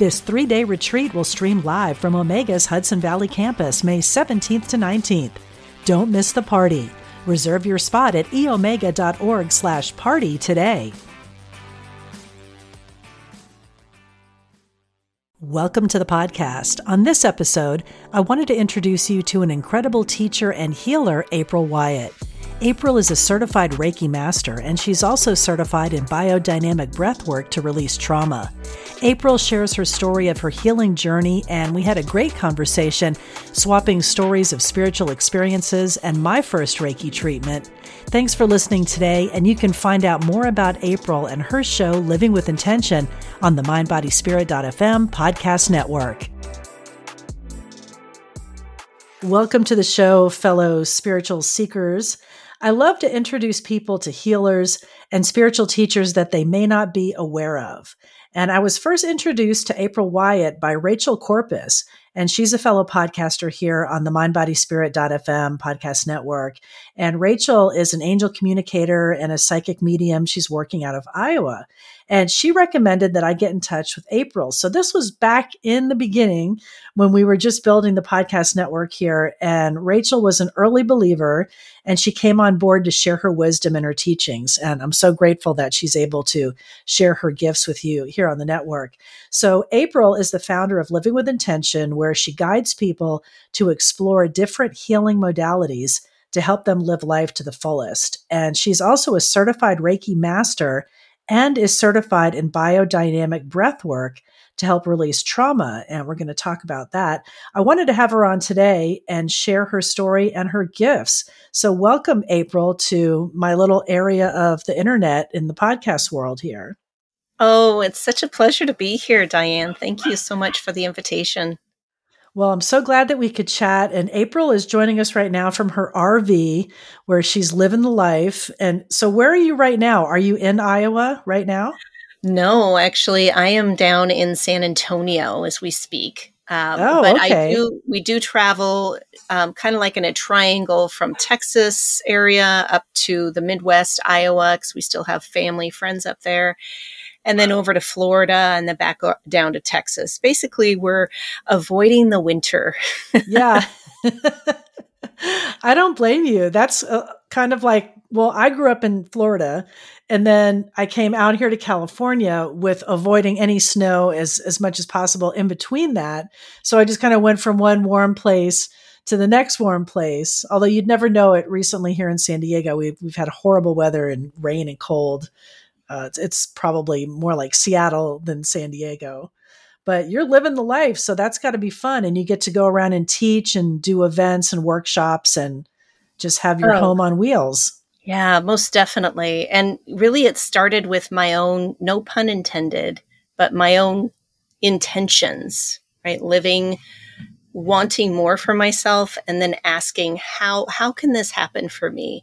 This three day retreat will stream live from Omega's Hudson Valley campus May 17th to 19th. Don't miss the party. Reserve your spot at eomega.org slash party today. Welcome to the podcast. On this episode, I wanted to introduce you to an incredible teacher and healer, April Wyett. April is a certified Reiki master, and she's also certified in biodynamic breathwork to release trauma. April shares her story of her healing journey, and we had a great conversation swapping stories of spiritual experiences and my first Reiki treatment. Thanks for listening today, and you can find out more about April and her show, Living with Intention, on the MindBodySpirit.fm podcast network. Welcome to the show, fellow spiritual seekers. I love to introduce people to healers and spiritual teachers that they may not be aware of. And I was first introduced to April Wyett by Rachel Corpus, and she's a fellow podcaster here on the mindbodyspirit.fm podcast network. And Rachel is an angel communicator and a psychic medium. She's working out of Iowa. And she recommended that I get in touch with April. So this was back in the beginning when we were just building the podcast network here. And Rachel was an early believer and she came on board to share her wisdom and her teachings. And I'm so grateful that she's able to share her gifts with you here on the network. So April is the founder of Living with Intention, where she guides people to explore different healing modalities to help them live life to the fullest. And she's also a certified Reiki master and is certified in biodynamic breath work to help release trauma. And we're going to talk about that. I wanted to have her on today and share her story and her gifts. So, welcome, April, to my little area of the internet in the podcast world here. Oh, it's such a pleasure to be here, Diane. Thank you so much for the invitation. Well, I'm so glad that we could chat. And April is joining us right now from her RV where she's living the life. And so, where are you right now? Are you in Iowa right now? No, actually, I am down in San Antonio as we speak. Um, oh, but okay. I do, we do travel um, kind of like in a triangle from Texas area up to the Midwest, Iowa, because we still have family, friends up there and then over to Florida and then back down to Texas. Basically, we're avoiding the winter. yeah. I don't blame you. That's uh, kind of like, well, I grew up in Florida and then I came out here to California with avoiding any snow as, as much as possible in between that. So I just kind of went from one warm place to the next warm place. Although you'd never know it recently here in San Diego, we've, we've had horrible weather and rain and cold. Uh, it's, it's probably more like Seattle than San Diego but you're living the life. So that's got to be fun. And you get to go around and teach and do events and workshops and just have your oh. home on wheels. Yeah, most definitely. And really, it started with my own, no pun intended, but my own intentions, right? Living, wanting more for myself, and then asking, how, how can this happen for me?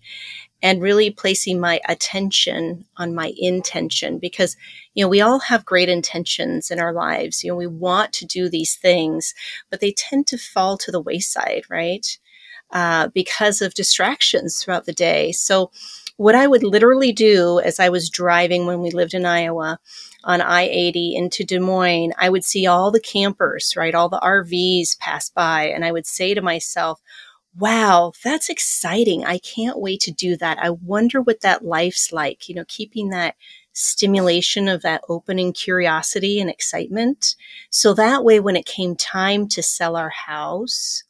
And really placing my attention on my intention because you know we all have great intentions in our lives. You know we want to do these things but they tend to fall to the wayside right? Uh, because of distractions throughout the day. So what i would literally do as i was driving when we lived in iowa on i-80 into des moines i would see all the campers right? All the rvs pass by and i would say to myself wow, that's exciting. I can't wait to do that. I wonder what that life's like, you know, keeping that stimulation of that opening curiosity and excitement. So that way, when it came time to sell our house,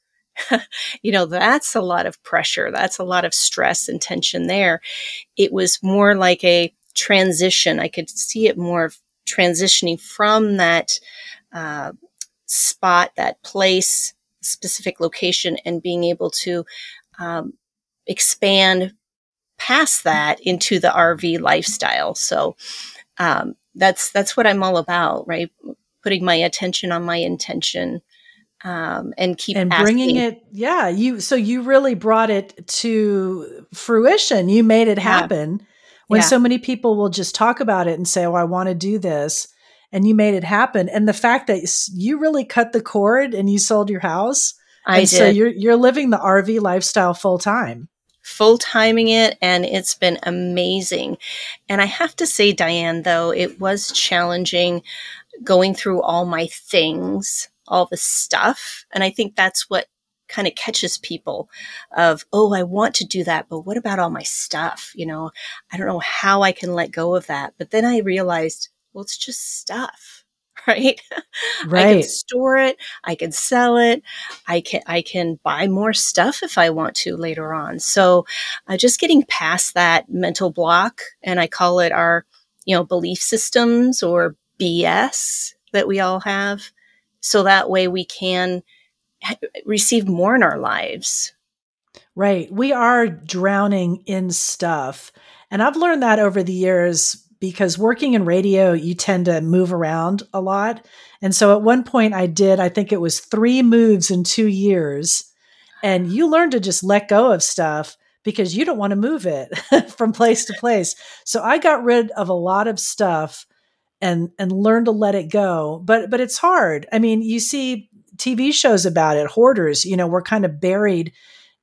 you know, that's a lot of pressure. That's a lot of stress and tension there. It was more like a transition. I could see it more transitioning from that uh, spot, that place specific location and being able to um, expand past that into the RV lifestyle. So um, that's that's what I'm all about, right? putting my attention on my intention um, and keep and asking. bringing it yeah you so you really brought it to fruition you made it happen yeah. when yeah. so many people will just talk about it and say oh i want to do this and you made it happen and the fact that you really cut the cord and you sold your house I and did. so you're you're living the rv lifestyle full time full timing it and it's been amazing and i have to say diane though it was challenging going through all my things all the stuff. And I think that's what kind of catches people of, oh, I want to do that, but what about all my stuff? You know, I don't know how I can let go of that. But then I realized, well, it's just stuff. Right. Right. I can store it. I can sell it. I can, I can buy more stuff if I want to later on. So uh, just getting past that mental block and I call it our, you know, belief systems or BS that we all have so that way we can receive more in our lives. Right. We are drowning in stuff. And I've learned that over the years because working in radio, you tend to move around a lot. And so at one point I did, I think it was three moves in two years. And you learn to just let go of stuff because you don't want to move it from place to place. So I got rid of a lot of stuff and and learn to let it go but but it's hard i mean you see tv shows about it hoarders you know we're kind of buried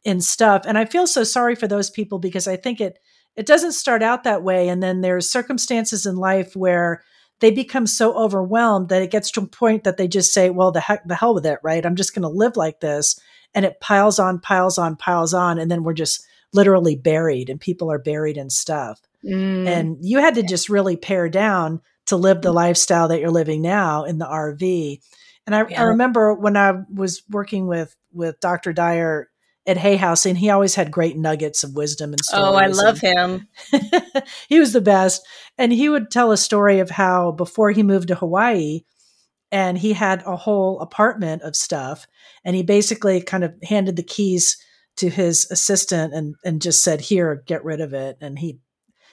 in stuff and i feel so sorry for those people because i think it it doesn't start out that way and then there's circumstances in life where they become so overwhelmed that it gets to a point that they just say well the heck the hell with it right i'm just going to live like this and it piles on piles on piles on and then we're just literally buried and people are buried in stuff mm. and you had to just really pare down to live the lifestyle that you're living now in the RV. And I, yeah. I remember when I was working with with Dr. Dyer at Hay House, and he always had great nuggets of wisdom and stories. Oh, I love him. he was the best. And he would tell a story of how before he moved to Hawaii, and he had a whole apartment of stuff, and he basically kind of handed the keys to his assistant and and just said, "Here, get rid of it." And he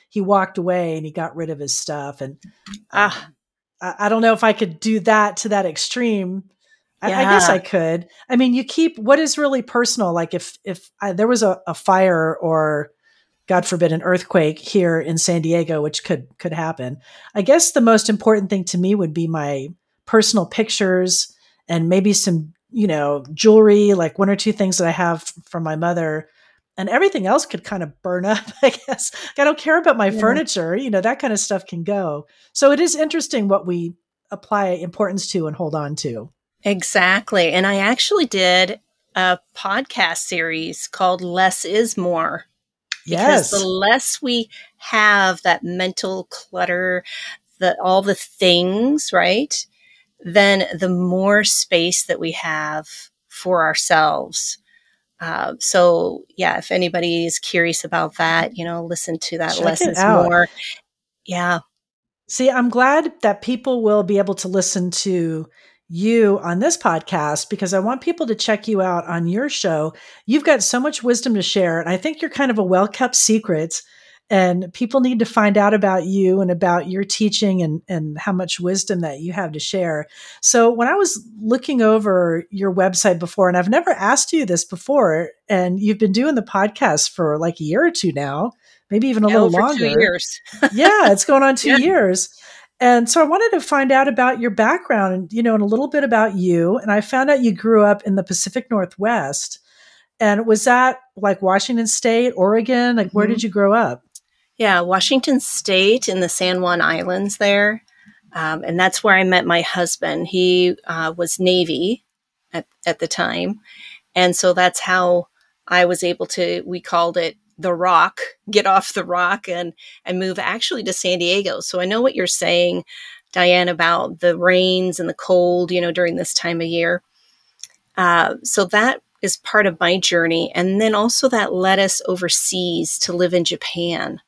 he walked away and he got rid of his stuff. And ah, I, I don't know if I could do that to that extreme. Yeah. I, I, guess I could. I mean, you keep what is really personal. Like if if I, there was a, a fire or God forbid an earthquake here in San Diego, which could could happen. I guess the most important thing to me would be my personal pictures and maybe some you know jewelry, like one or two things that I have from my mother and everything else could kind of burn up i guess i don't care about my yeah. furniture you know that kind of stuff can go so it is interesting what we apply importance to and hold on to exactly and i actually did a podcast series called less is more because yes. the less we have that mental clutter the all the things right then the more space that we have for ourselves uh, so yeah, if anybody is curious about that, you know, listen to that Check less is more. Yeah. See, I'm glad that people will be able to listen to you on this podcast because I want people to check you out on your show. You've got so much wisdom to share, and I think you're kind of a well kept secret and people need to find out about you and about your teaching and, and how much wisdom that you have to share. So when I was looking over your website before, and I've never asked you this before, and you've been doing the podcast for like a year or two now, maybe even a yeah, little longer. Two years. yeah, it's going on two yeah. years. And so I wanted to find out about your background and, you know, and a little bit about you. And I found out you grew up in the Pacific Northwest. And was that like Washington State, Oregon? Like, mm-hmm. where did you grow up? Yeah, Washington State in the San Juan Islands there. Um, and that's where I met my husband. He uh, was Navy at, at the time. And so that's how I was able to, we called it the rock, get off the rock and, and move actually to San Diego. So I know what you're saying, Diane, about the rains and the cold, you know, during this time of year. Uh, so that is part of my journey. And then also that led us overseas to live in Japan.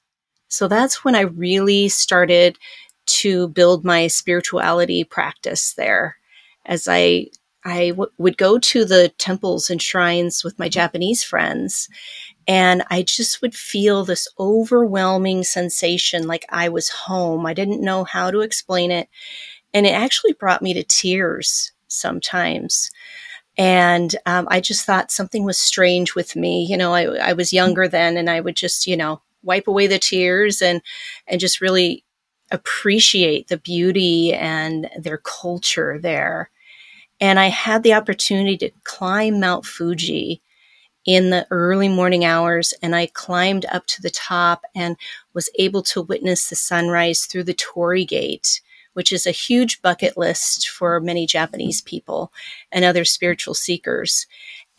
So that's when I really started to build my spirituality practice there. As I I w- would go to the temples and shrines with my Japanese friends, and I just would feel this overwhelming sensation like I was home. I didn't know how to explain it. And it actually brought me to tears sometimes. And um, I just thought something was strange with me. You know, I, I was younger then and I would just, you know, wipe away the tears and, and just really appreciate the beauty and their culture there. And I had the opportunity to climb Mount Fuji in the early morning hours and I climbed up to the top and was able to witness the sunrise through the Torii Gate, which is a huge bucket list for many Japanese people and other spiritual seekers.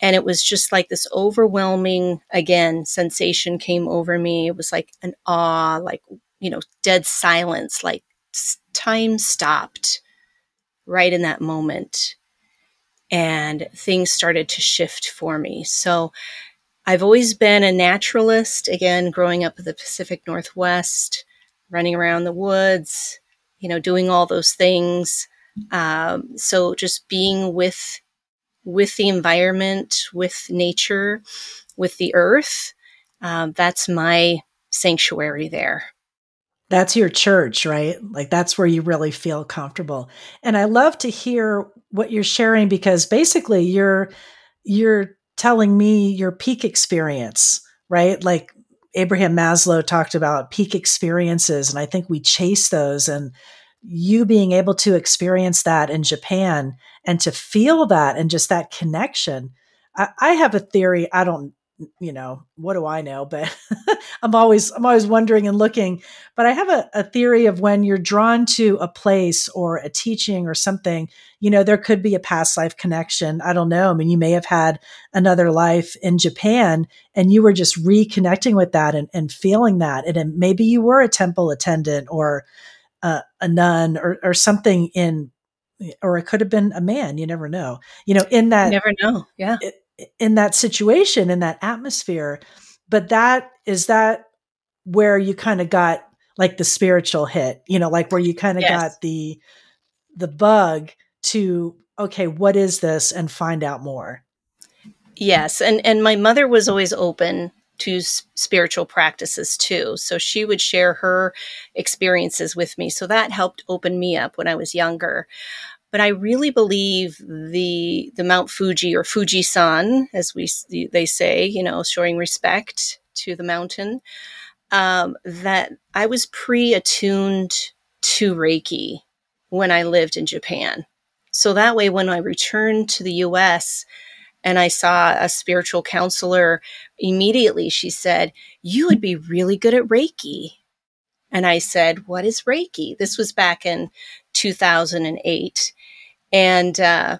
And it was just like this overwhelming, again, sensation came over me. It was like an awe, like, you know, dead silence, like time stopped right in that moment and things started to shift for me. So I've always been a naturalist, again, growing up in the Pacific Northwest, running around the woods, you know, doing all those things. Um, so just being with with the environment, with nature, with the earth, um, that's my sanctuary there that's your church, right? Like that's where you really feel comfortable. And I love to hear what you're sharing because basically you're you're telling me your peak experience, right? Like Abraham Maslow talked about peak experiences and I think we chase those and you being able to experience that in Japan and to feel that and just that connection. I, I have a theory. I don't you know what do i know? But i'm always i'm always wondering and looking. But i have a, a, theory of when you're drawn to a place or a teaching or something you know there could be a past life connection. I don't know. I mean you may have had another life in japan and you were just reconnecting with that and, and feeling that. And maybe you were a temple attendant or uh, a nun or, or something in or it could have been a man. You never know. You know in that you never know. Yeah. it, in that situation in that atmosphere. But that is that where you kind of got like the spiritual hit you know like where you kind of yes. got the the bug to okay what is this? And find out more. Yes and and my mother was always open to spiritual practices too so she would share her experiences with me so that helped open me up when i was younger but I really believe the the Mount Fuji or Fuji-san, as we they say, you know, showing respect to the mountain, um, that I was pre-attuned to Reiki when I lived in Japan. So that way, when I returned to the U.S. and I saw a spiritual counselor, immediately she said, "You would be really good at Reiki." And I said, What is Reiki? This was back in 2008. And uh,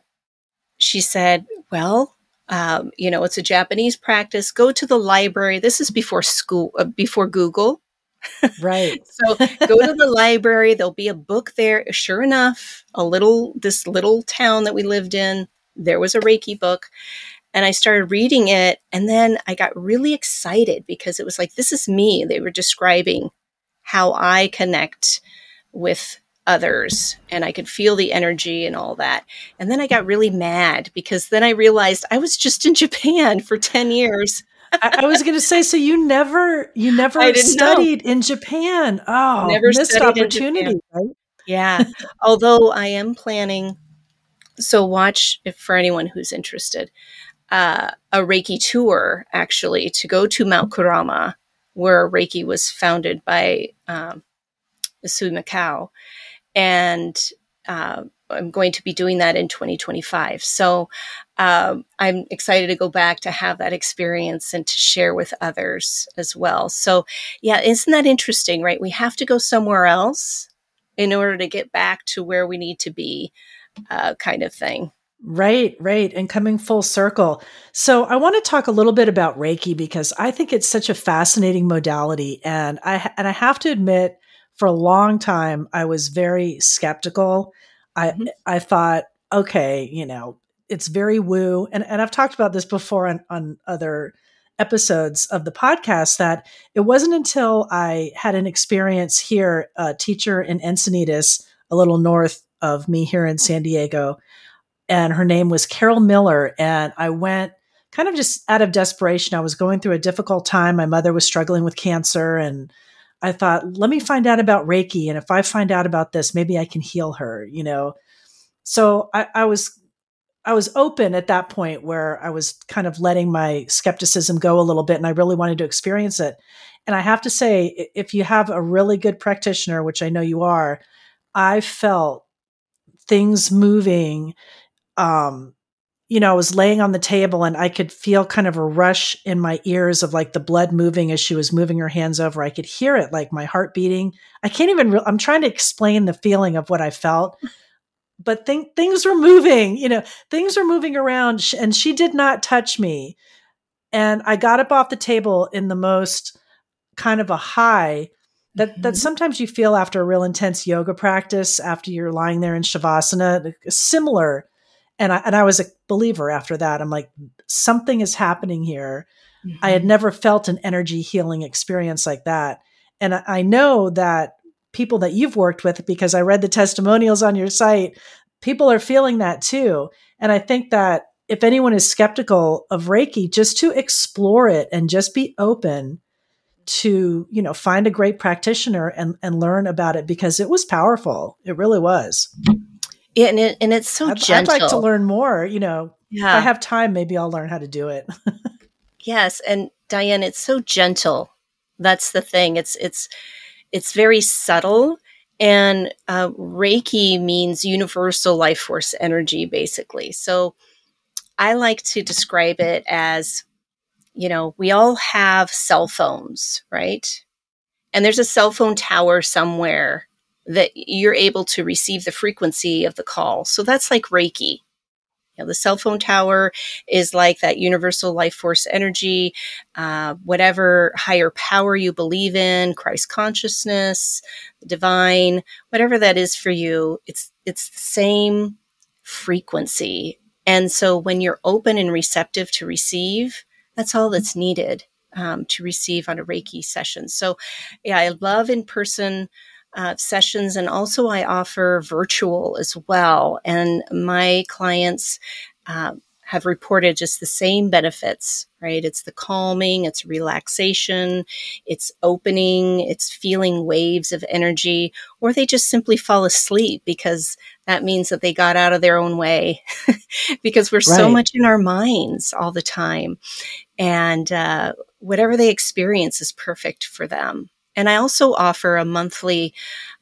she said, Well, um, you know, it's a Japanese practice. Go to the library. This is before school, uh, before Google. Right. so go to the library. There'll be a book there. Sure enough, a little, this little town that we lived in, there was a Reiki book. And I started reading it. And then I got really excited because it was like, this is me. They were describing how I connect with others and I could feel the energy and all that. And then I got really mad because then I realized I was just in Japan for 10 years. I, I, was going to say, so you never, you never studied know. in Japan. Oh, never missed opportunity, right? Yeah. Although I am planning, so watch if for anyone who's interested, uh, a Reiki tour actually to go to Mount Kurama, where Reiki was founded by um, Usui Mikao and uh, I'm going to be doing that in 2025. So um, I'm excited to go back to have that experience and to share with others as well. So, yeah, isn't that interesting, right? We have to go somewhere else in order to get back to where we need to be, uh, kind of thing. Right, right. And coming full circle. So I want to talk a little bit about Reiki because I think it's such a fascinating modality. And I, and I have to admit, for a long time I was very skeptical. I mm-hmm. I thought, okay, you know, it's very woo. And and I've talked about this before on, on other episodes of the podcast that it wasn't until I had an experience here, a teacher in Encinitas, a little north of me here in San Diego, and her name was Carol Miller. And I went kind of just out of desperation. I was going through a difficult time. My mother was struggling with cancer and I thought, let me find out about Reiki. And if I find out about this, maybe I can heal her, you know? So I, I was, I was open at that point where I was kind of letting my skepticism go a little bit and I really wanted to experience it. And I have to say, if you have a really good practitioner, which I know you are, I felt things moving um, you know, I was laying on the table and I could feel kind of a rush in my ears of like the blood moving as she was moving her hands over. I could hear it, like my heart beating. I can't even, re- I'm trying to explain the feeling of what I felt, but th- things were moving, you know, things were moving around and she did not touch me. And I got up off the table in the most kind of a high that mm-hmm. that sometimes you feel after a real intense yoga practice after you're lying there in shavasana similar and I, and I was a believer after that. I'm like, something is happening here. Mm-hmm. I had mm-hmm. never felt an energy healing experience like that. And I, I know that people that you've worked with, because I read the testimonials on your site, people are feeling that too. And I think that if anyone is skeptical of Reiki, just to explore it and just be open to, you know, find a great practitioner and, and learn about it because it was powerful. It really was. Yeah, and, it, and it's so I'd, gentle. I'd like to learn more. You know, yeah. if I have time, maybe I'll learn how to do it. yes, and Diane, it's so gentle. That's the thing. It's it's it's very subtle, and uh, Reiki means universal life force energy, basically. So I like to describe it as, you know, we all have cell phones, right? And there's a cell phone tower somewhere that you're able to receive the frequency of the call. So that's like Reiki. You know, the cell phone tower is like that universal life force energy, uh, whatever higher power you believe in, Christ consciousness, divine, whatever that is for you. It's it's the same frequency. And so when you're open and receptive to receive, that's all that's needed um, to receive on a Reiki session. So, yeah, I love in person uh, sessions, and also I offer virtual as well. And my clients uh, have reported just the same benefits, right? It's the calming, it's relaxation, it's opening, it's feeling waves of energy, or they just simply fall asleep because that means that they got out of their own way because we're right. so much in our minds all the time. And uh, whatever they experience is perfect for them. And I also offer a monthly,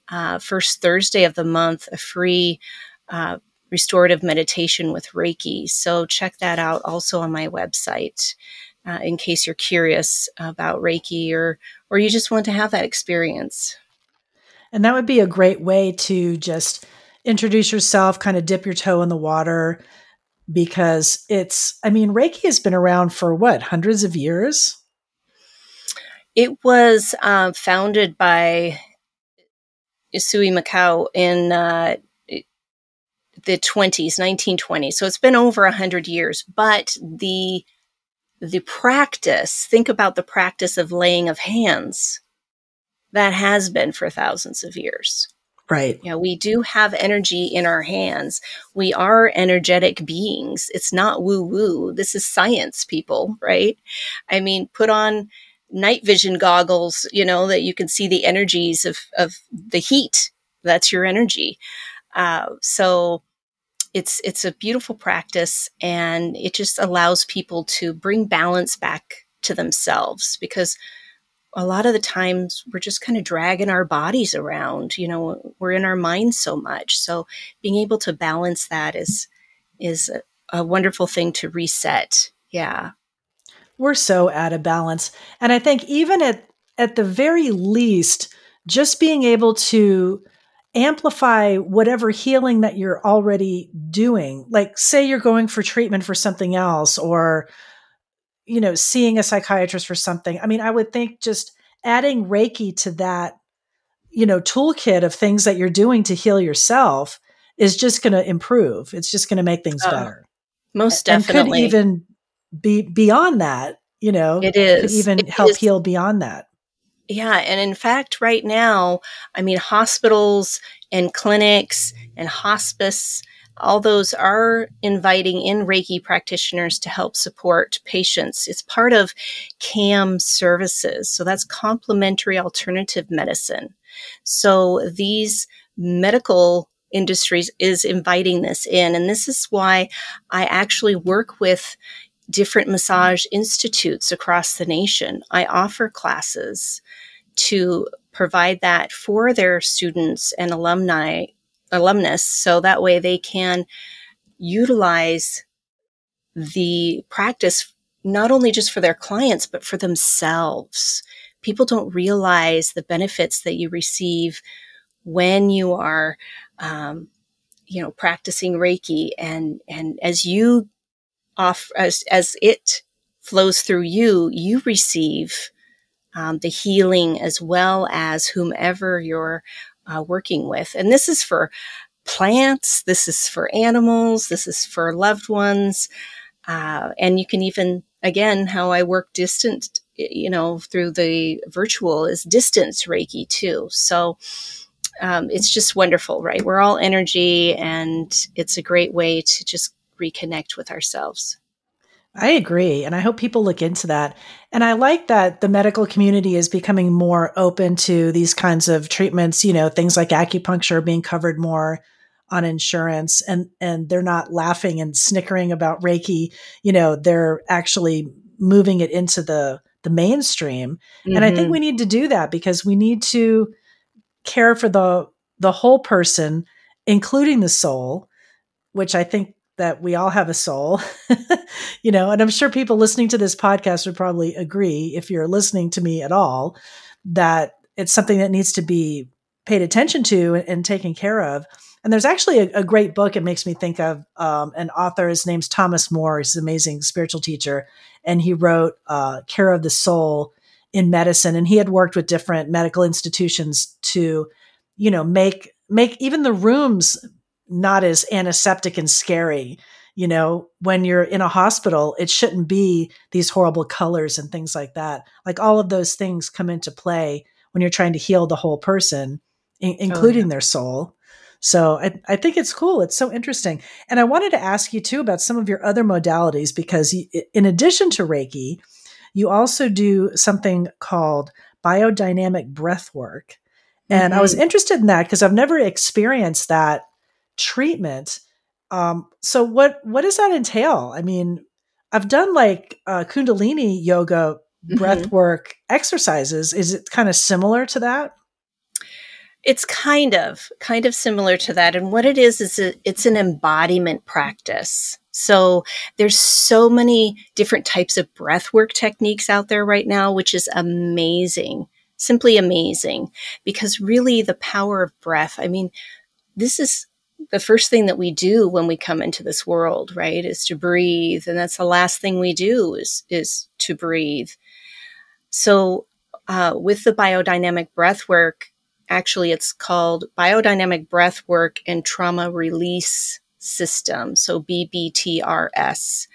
uh, first Thursday of the month, a free uh, restorative meditation with Reiki. So check that out also on my website. Uh, in case you're curious about Reiki or or you just want to have that experience. And that would be a great way to just introduce yourself, kind of dip your toe in the water because it's I mean Reiki has been around for what, hundreds of years? It was uh, founded by Usui Mikao in uh, the 20s, 1920s. So it's been over 100 years. But the the practice, think about the practice of laying of hands, that has been for thousands of years. Right. Yeah, you know, we do have energy in our hands. We are energetic beings. It's not woo woo. This is science, people, right? I mean, put on night vision goggles, you know, that you can see the energies of, of the heat. That's your energy. Uh, so it's it's a beautiful practice and it just allows people to bring balance back to themselves because a lot of the times we're just kind of dragging our bodies around you know we're in our minds so much so being able to balance that is is a, a wonderful thing to reset yeah we're so out of balance. And I think even at at the very least, just being able to amplify whatever healing that you're already doing. Like say you're going for treatment for something else or you know, seeing a psychiatrist for something. I mean, I would think just adding Reiki to that, you know, toolkit of things that you're doing to heal yourself is just going to improve. It's just going to make things oh, better. Most definitely. And could even be beyond that, you know, it is even it help is. heal beyond that. Yeah. And in fact, right now, I mean, hospitals and clinics and hospice all those are inviting in Reiki practitioners to help support patients. It's part of CAM services. So that's complementary alternative medicine. So these medical industries is inviting this in. And this is why I actually work with different massage institutes across the nation. I offer classes to provide that for their students and alumni alumnus so that way they can utilize the practice not only just for their clients but for themselves people don't realize the benefits that you receive when you are um, you know practicing reiki and and as you off as as it flows through you you receive um, the healing as well as whomever you're uh, working with. And this is for plants, this is for animals, this is for loved ones. Uh, and you can even, again, how I work distant, you know, through the virtual is distance Reiki too. So um, it's just wonderful, right? We're all energy, and it's a great way to just reconnect with ourselves. I agree. And I hope people look into that. And I like that the medical community is becoming more open to these kinds of treatments, you know, things like acupuncture being covered more on insurance and and they're not laughing and snickering about Reiki, you know, they're actually moving it into the the mainstream. Mm-hmm. And I think mm-hmm. we need to do that because we need to care for the the whole person, including the soul, which I think that we all have a soul, you know, and I'm sure people listening to this podcast would probably agree, if you're listening to me at all, that it's something that needs to be paid attention to and, taken care of. And there's actually a, a, great book it makes me think of um, an author. His name's Thomas Moore. He's an amazing spiritual teacher. And he wrote uh, Care of the Soul in Medicine. And he had worked with different medical institutions to, you know, make make even the rooms not as antiseptic and scary. You know, when you're in a hospital, it shouldn't be these horrible colors and things like that. Like all of those things come into play when you're trying to heal the whole person, in- including oh, yeah. their soul. So I, I, think it's cool. It's so interesting. And I wanted to ask you too about some of your other modalities because you, in addition to Reiki, you also do something called biodynamic breath work. And mm-hmm. I was mm-hmm. interested in that because I've never experienced that treatment. Um, so what what does that entail? I mean, I've done like uh, Kundalini yoga breath mm-hmm. work exercises. Is it kind of similar to that? It's kind of kind of similar to that, and what it is is a, it's an embodiment practice. So there's so many different types of breath work techniques out there right now, which is amazing, simply amazing, because really the power of breath. I mean, this is the first thing that we do when we come into this world, right, is to breathe. And that's the last thing we do is, is to breathe. So, uh, with the biodynamic breath work, actually, it's called biodynamic breath work and trauma release system. So, BBTRS.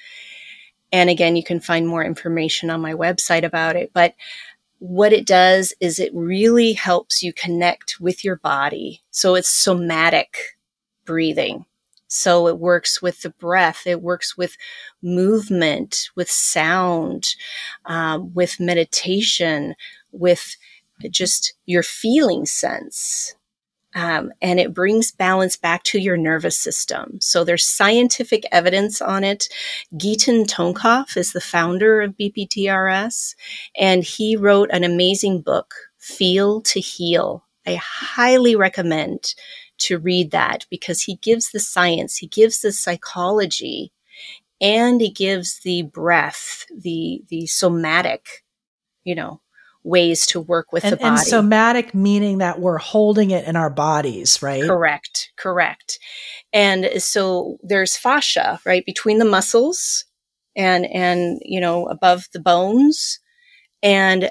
And again, you can find more information on my website about it. But what it does is it really helps you connect with your body. So it's somatic breathing. So it works with the breath, it works with movement, with sound, um, with meditation, with just your feeling sense. Um, and it brings balance back to your nervous system. So there's scientific evidence on it. Giten Tonkov is the founder of BBTRS, and he wrote an amazing book, Feel to Heal. I highly recommend to read that because he gives the science, he gives the psychology, and he gives the breath, the the somatic, you know, ways to work with and, the body. And somatic meaning that we're holding it in our bodies, right? Correct, correct. And so there's fascia, right, between the muscles and and you know above the bones. And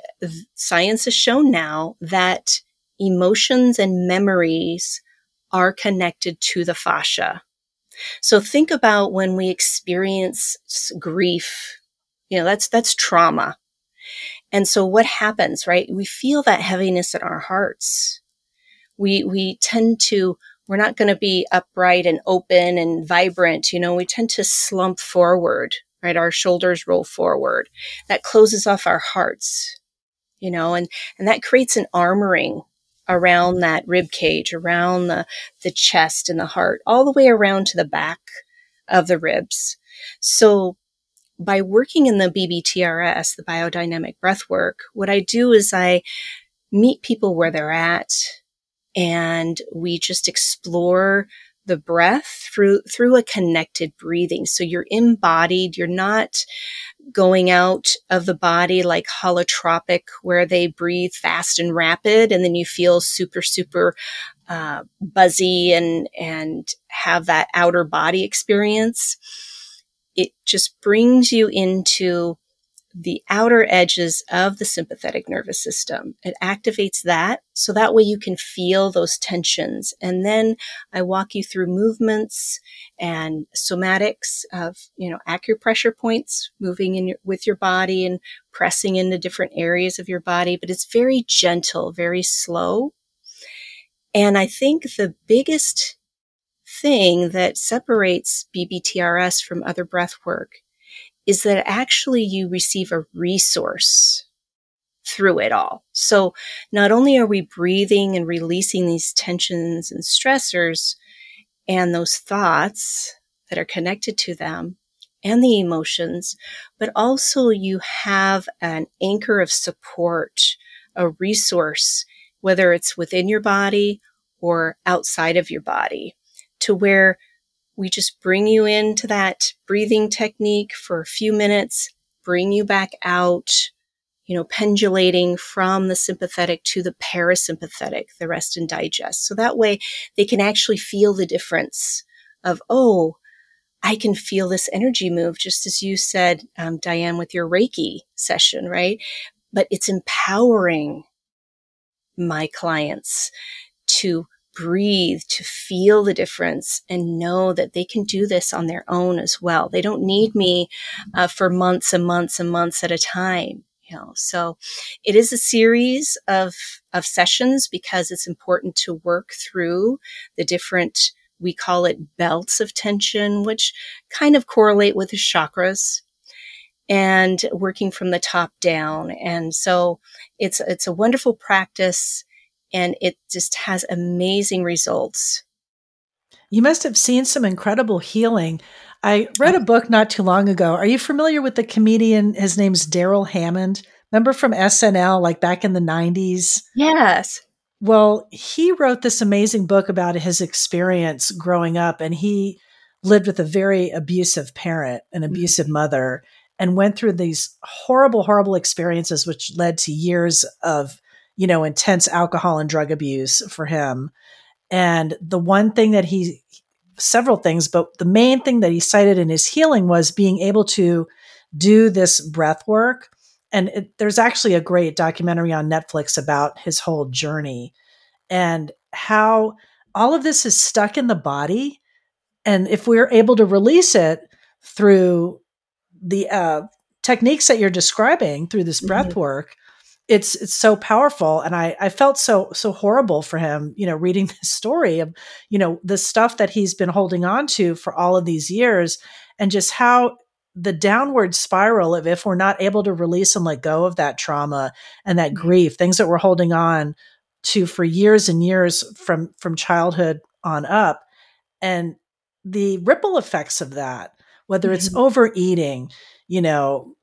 science has shown now that emotions and memories are connected to the fascia. So think about when we experience grief, you know, that's, that's trauma. And so what happens, right? We feel that heaviness in our hearts. We, we tend to we're not going to be upright and open and vibrant. You know, we tend to slump forward, right? Our shoulders roll forward. That closes off our hearts, you know, and, and that creates an armoring around that rib cage, around the, the chest and the heart, all the way around to the back of the ribs. So by working in the BBTRS, the biodynamic breath work, what I do is I meet people where they're at and we just explore the breath through through a connected breathing so you're embodied you're not going out of the body like holotropic where they breathe fast and rapid and then you feel super super uh, buzzy and and have that outer body experience it just brings you into the outer edges of the sympathetic nervous system. It activates that so that way you can feel those tensions. And then I walk you through movements and somatics of, you know, acupressure points, moving in your, with your body and pressing into different areas of your body. But it's very gentle, very slow. And I think the biggest thing that separates BBTRS from other breath work is that actually you receive a resource through it all. So not only are we breathing and releasing these tensions and stressors and those thoughts that are connected to them and the emotions, but also you have an anchor of support, a resource, whether it's within your body or outside of your body to where we just bring you into that breathing technique for a few minutes, bring you back out, you know, pendulating from the sympathetic to the parasympathetic, the rest and digest. So that way they can actually feel the difference of, oh, I can feel this energy move, just as you said, um, Diane, with your Reiki session, right? But it's empowering my clients to breathe, to feel the difference and know that they can do this on their own as well. They don't need me uh, for months and months and months at a time. You know, so it is a series of, of sessions because it's important to work through the different, we call it belts of tension, which kind of correlate with the chakras and working from the top down. And so it's, it's a wonderful practice and it just has amazing results. You must have seen some incredible healing. I read a book not too long ago. Are you familiar with the comedian? His name's Darrell Hammond. Remember from SNL, like back in the 90s? Yes. Well, he wrote this amazing book about his experience growing up, and he lived with a very abusive parent, an mm-hmm. abusive mm-hmm. mother, and went through these horrible, horrible experiences, which led to years of you know, intense alcohol and drug abuse for him. And the one thing that he, several things, but the main thing that he cited in his healing was being able to do this breath work. And it, there's actually a great documentary on Netflix about his whole journey and how all of this is stuck in the body. And if we're able to release it through the uh, techniques that you're describing through this breath mm-hmm. work, it's it's so powerful and i i felt so so horrible for him you know reading this story of you know the stuff that he's been holding on to for all of these years and just how the downward spiral of if we're not able to release and let go of that trauma and that mm-hmm. grief things that we're holding on to for years and years from from childhood on up and the ripple effects of that whether it's mm-hmm. overeating you know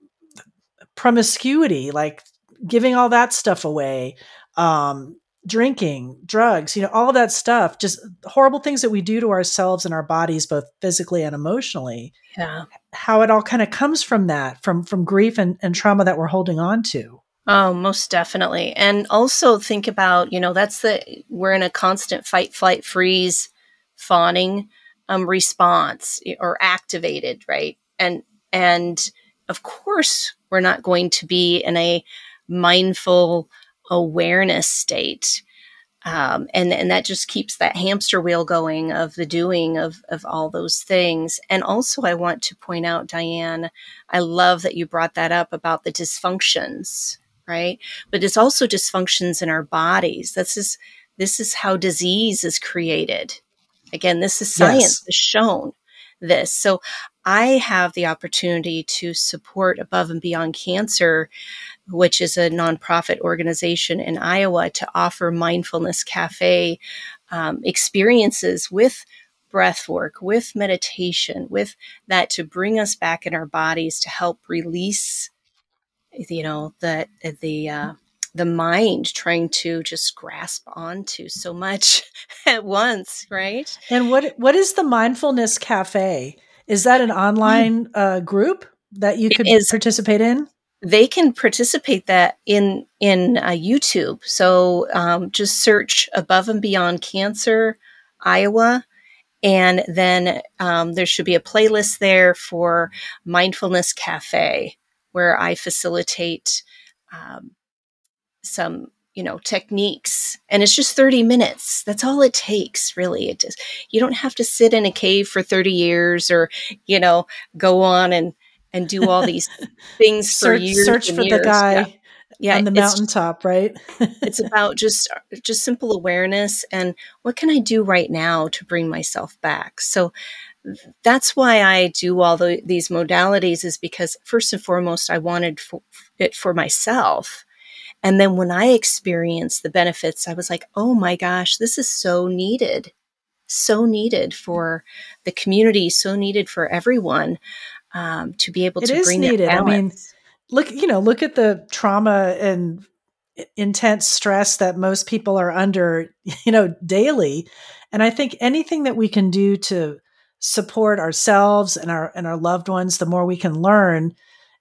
promiscuity like giving all that stuff away, um, drinking, drugs, you know, all of that stuff, just horrible things that we do to ourselves and our bodies, both physically and emotionally. Yeah. How it all kind of comes from that, from from grief and, and trauma that we're holding on to. Oh, most definitely. And also think about, you know, that's the we're in a constant fight, flight, freeze, fawning um, response or activated, right? And and of course we're not going to be in a mindful awareness state. Um, and and that just keeps that hamster wheel going of the doing of of all those things. And also, I want to point out, Diane, I love that you brought that up about the dysfunctions, right? But it's also dysfunctions in our bodies. This is this is how disease is created. Again, this is science yes. has shown this. So I have the opportunity to support Above and Beyond Cancer, which is a nonprofit organization in Iowa, to offer mindfulness cafe um, experiences with breath work, with meditation, with that to bring us back in our bodies to help release, you know, the the uh, the mind trying to just grasp onto so much at once, right? And what what is the mindfulness cafe? Is that an online uh, group that you could participate in? They can participate that in in uh, YouTube. So um, just search above and beyond cancer, Iowa, and then um, there should be a playlist there for Mindfulness Cafe, where I facilitate um, some you know techniques. And it's just 30 minutes. That's all it takes really. It is you don't have to sit in a cave for 30 years or you know go on and and do all these things search, for search for years. the guy yeah yeah, on the mountaintop, right? it's about just just simple awareness and what can I do right now to bring myself back. So that's why I do all the, these modalities is because first and foremost I wanted for, it for myself. And then when I experienced the benefits, I was like, "Oh my gosh, this is so needed." So needed for the community, so needed for everyone um, to be able it to bring needed. I mean, look you know look at the trauma and intense stress that most people are under you know daily. And i think anything that we can do to support ourselves and our and our loved ones the more we can learn.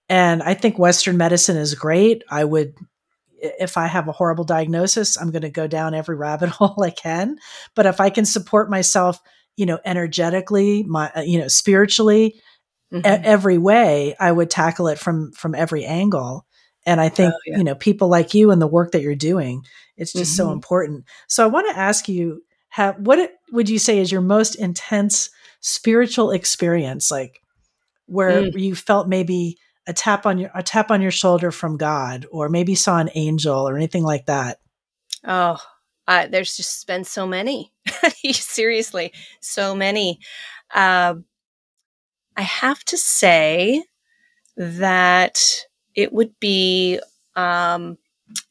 And i think western medicine is great. I would if i have a horrible diagnosis i'm going to go down every rabbit hole i can. But if i can support myself you know energetically my you know spiritually mm-hmm. every way, I would tackle it from from every angle. And I think, oh, yeah. you know, people like you and the work that you're doing, it's just mm-hmm. so important. So I want to ask you, have, what would you say is your most intense spiritual experience? Like where mm. you felt maybe a tap on your, a tap on your shoulder from God, or maybe saw an angel or anything like that? Oh, uh, there's just been so many. Seriously, so many. Uh, I have to say that it would be um,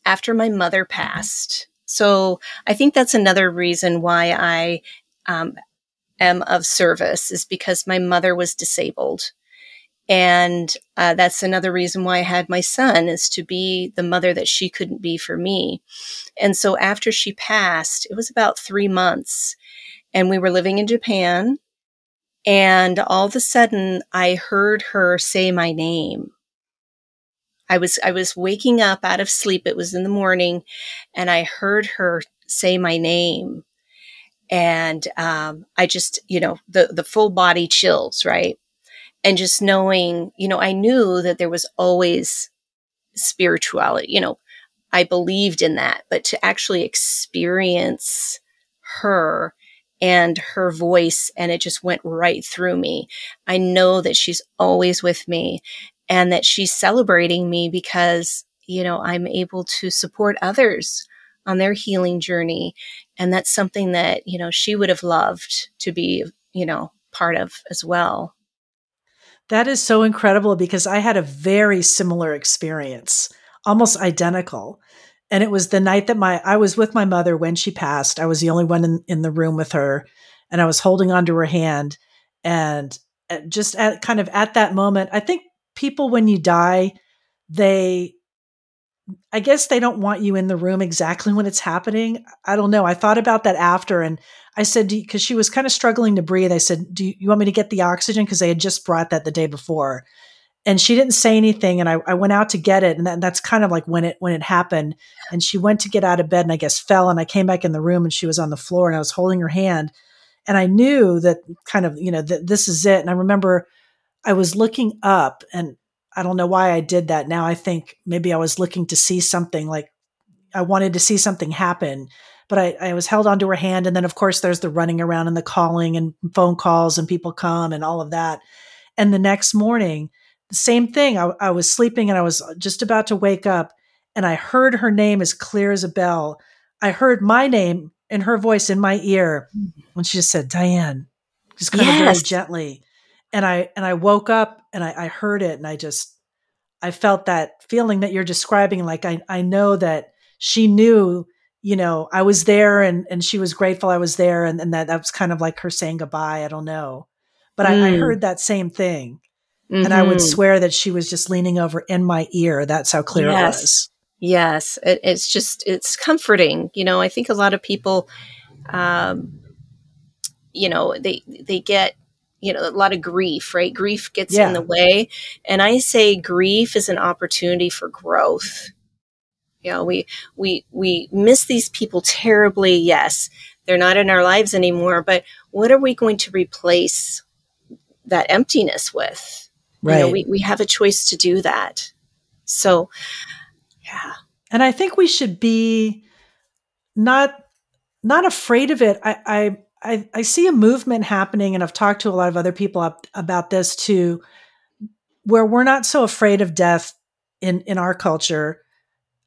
after my mother passed. So I think that's another reason why I um, am of service is because my mother was disabled. And uh, that's another reason why I had my son is to be the mother that she couldn't be for me. And so after she passed, it was about three months and we were living in Japan and all of a sudden I heard her say my name. I was, I was waking up out of sleep. It was in the morning and I heard her say my name. And, um, I just, you know, the, the full body chills, right? And just knowing, you know, I knew that there was always spirituality, you know, I believed in that, but to actually experience her and her voice and it just went right through me. I know that she's always with me and that she's celebrating me because, you know, I'm able to support others on their healing journey. And that's something that, you know, she would have loved to be, you know, part of as well. That is so incredible because I had a very similar experience, almost identical and it was the night that my I was with my mother when she passed. I was the only one in, in the room with her, and I was holding onto her hand. And uh, just at kind of at that moment, I think people when you die, they I guess they don't want you in the room exactly when it's happening. I don't know. I thought about that after and I said, because she was kind of struggling to breathe, I said, Do you, you want me to get the oxygen? Because they had just brought that the day before and she didn't say anything and I, I went out to get it and that, that's kind of like when it when it happened. And she went to get out of bed and i guess fell and i came back in the room and she was on the floor and i was holding her hand. And i knew that kind of you know that this is it. And i remember i was looking up and i don't know why i did that. Now i think maybe i was looking to see something like i wanted to see something happen. But I, I was held onto her hand and then of course there's the running around and the calling and phone calls and people come and all of that. And the next morning same thing. I, I was sleeping and I was just about to wake up and I heard her name as clear as a bell. I heard my name in her voice in my ear when she just said, Diane, just kind yes. of very gently. And I and I woke up and I, I heard it and I just I felt that feeling that you're describing. Like I I know that she knew, you know, I was there and and she was grateful I was there and, and that that was kind of like her saying goodbye. I don't know. But mm. I, I, mm. heard that same thing. Mm-hmm. And I would mm-hmm. swear that she was just leaning over in my ear. That's how clear yes. it was. Yes. It, it's just, it's comforting. You know, I think a lot of people, um, you know, they, they get, you know, a lot of grief, right? Grief gets yeah. in the way. And I say grief is an opportunity for growth. You know, we, we, we miss these people terribly. Yes. They're not in our lives anymore, but what are we going to replace that emptiness with? Right. You know, we, we have a choice to do that. So, yeah. And I think we should be not not afraid of it. I I I, I see a movement happening, and I've talked to a lot of other people up, about this too, where we're not so afraid of death in in our culture.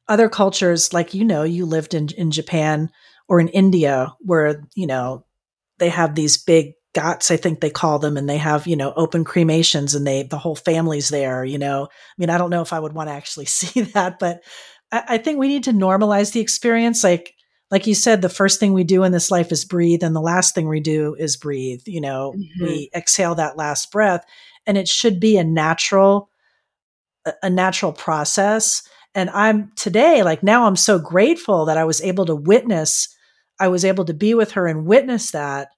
Other cultures, like you know, you lived in in Japan or in India, where you know they have these big ghats, I think they call them, and they have, you know, open cremations and they, the whole family's there, you know. I mean, I don't know if I would want to actually see that, but I, I think we need to normalize the experience. Like, like you said, the first thing we do in this life is breathe, and the last thing we do is breathe. You know, mm-hmm. we exhale that last breath, and it should be a natural, a natural process. And I'm today, like now, I'm so grateful that I was able to witness, I was able to be with her and witness that,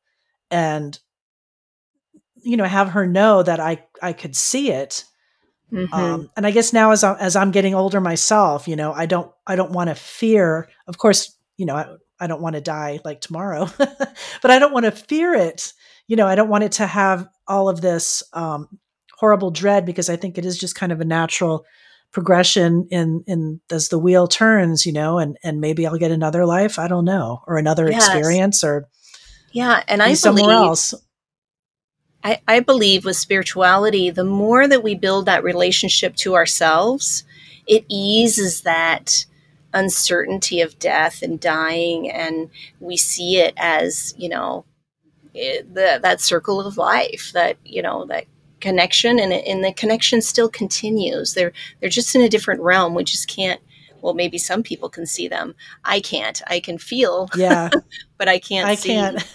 and you know have her know that I I could see it. Mm-hmm. Um, and I guess now as I, as I'm getting older myself, you know, I don't I don't want to fear. Of course, you know, I, I don't want to die like tomorrow, but I don't want to fear it. You know, I don't want it to have all of this um, horrible dread because I think it is just kind of a natural progression in in as the wheel turns. You know, and and maybe I'll get another life. I don't know, or another yes. experience, or yeah. And I somewhere believe, else. I, I believe with spirituality, the more that we build that relationship to ourselves, it eases that uncertainty of death and dying, and we see it as you know the, that circle of life that you know that connection, and, and the connection still continues. They're they're just in a different realm. We just can't well maybe some people can see them. I can't. I can feel yeah. but i can't i see. can't.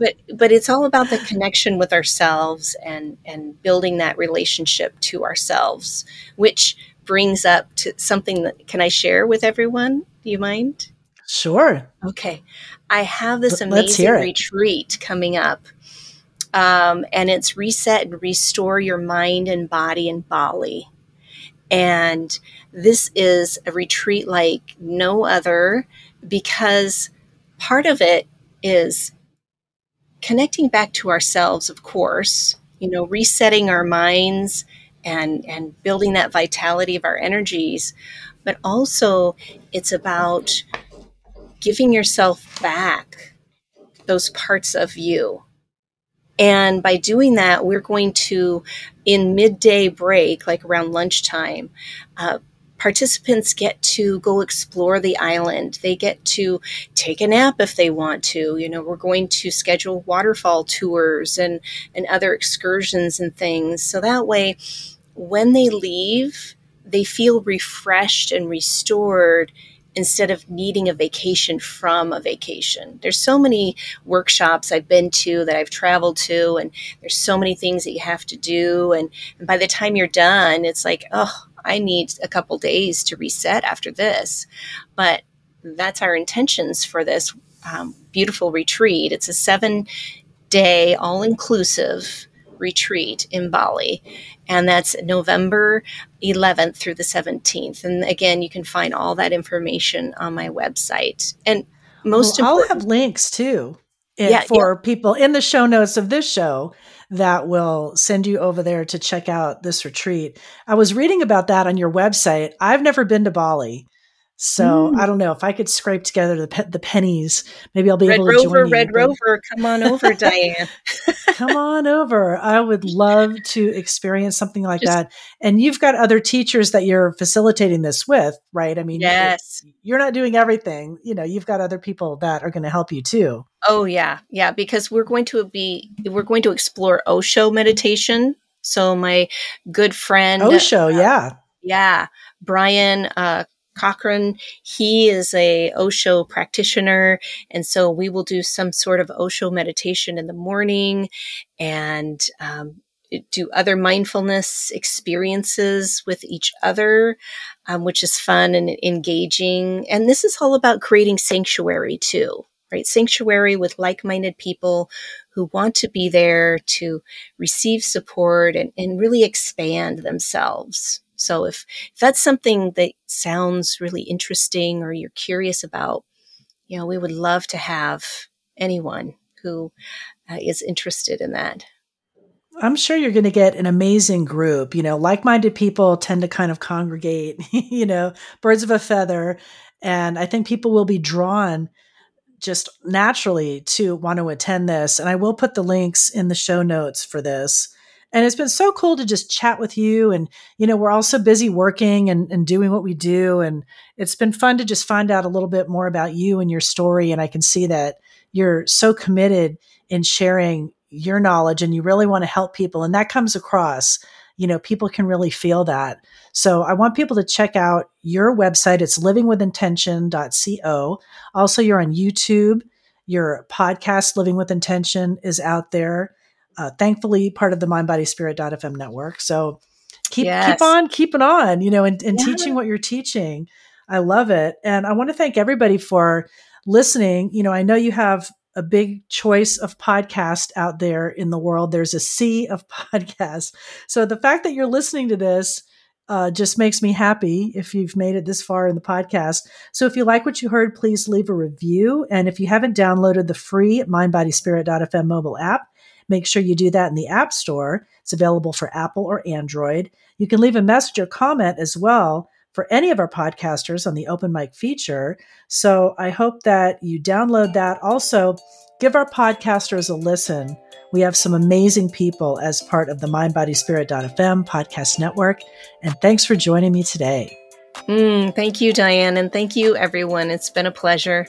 But but it's all about the connection with ourselves and and building that relationship to ourselves which brings up to something that can i share with everyone? Do you mind? Sure. Okay. I have this amazing retreat coming up um, and it's reset and restore your mind and body in bali and this is a retreat like no other because part of it is connecting back to ourselves, of course, you know, resetting our minds and, and building that vitality of our energies. But also, it's about giving yourself back those parts of you and by doing that, we're going to, in midday break, like around lunchtime, uh, participants get to go explore the island. They get to take a nap if they want to. You know, we're going to schedule waterfall tours and, and other excursions and things. So that way, when they leave, they feel refreshed and restored instead of needing a vacation from a vacation. There's so many workshops I've been to that I've traveled to, and there's so many things that you have to do. And, and by the time you're done, it's like, oh, I need a couple days to reset after this. But that's our intentions for this um, beautiful retreat. It's a seven day, all inclusive retreat in Bali. And that's November 11th through the 17th. And again, you can find all that information on my website. And most well, I'll have links too eh, yeah, for yeah. people in the show notes of this show that will send you over there to check out this retreat. I was reading about that on your website. I've never been to Bali. So mm. I don't know if I could scrape together the pe- the pennies. Maybe I'll be Red able to Rover, join you. Red Rover, Red Rover, come on over, Diane. come on over. I would love to experience something like Just, that. And you've got other teachers that you're facilitating this with, right? I mean, yes, you're not doing everything. You know, you've got other people that are going to help you too. Oh yeah, yeah. Because we're going to be we're going to explore Osho meditation. So my good friend Osho, uh, yeah, yeah, Brian. Uh, Cochran, he is a Osho practitioner. And so we will do some sort of Osho meditation in the morning and um, do other mindfulness experiences with each other, um, which is fun and engaging. And this is all about creating sanctuary too, right? Sanctuary with like minded people who want to be there to receive support and, and really expand themselves. So if, if that's something that sounds really interesting or you're curious about, you know, we would love to have anyone who uh, is interested in that. I'm sure you're going to get an amazing group. You know, like minded people tend to kind of congregate, you know, birds of a feather. And I think people will be drawn just naturally to want to attend this. And I will put the links in the show notes for this. And it's been so cool to just chat with you. And, you know, we're all so busy working and, and doing what we do. And it's been fun to just find out a little bit more about you and your story. And I can see that you're so committed in sharing your knowledge and you really want to help people. And that comes across. You know, people can really feel that. So I want people to check out your website. It's livingwithintention.co. Also, you're on YouTube. Your podcast, Living with Intention, is out there uh, thankfully part of the mindbodyspirit.fm network. So keep yes. keep on keeping on, you know, and, and yeah. teaching what you're teaching. I love it. And I want to thank everybody for listening. You know, I know you have a big choice of podcast out there in the world. There's a sea of podcasts. So the fact that you're listening to this uh, just makes me happy if you've made it this far in the podcast. So if you like what you heard, please leave a review. And if you haven't downloaded the free mindbodyspirit.fm mobile app, Make sure you do that in the App Store. It's available for Apple or Android. You can leave a message or comment as well for any of our podcasters on the open mic feature. So I hope that you download that. Also, give our podcasters a listen. We have some amazing people as part of the mindbodyspirit.fm podcast network. And thanks for joining me today. Mm, thank you, Diane. And thank you, everyone. It's been a pleasure.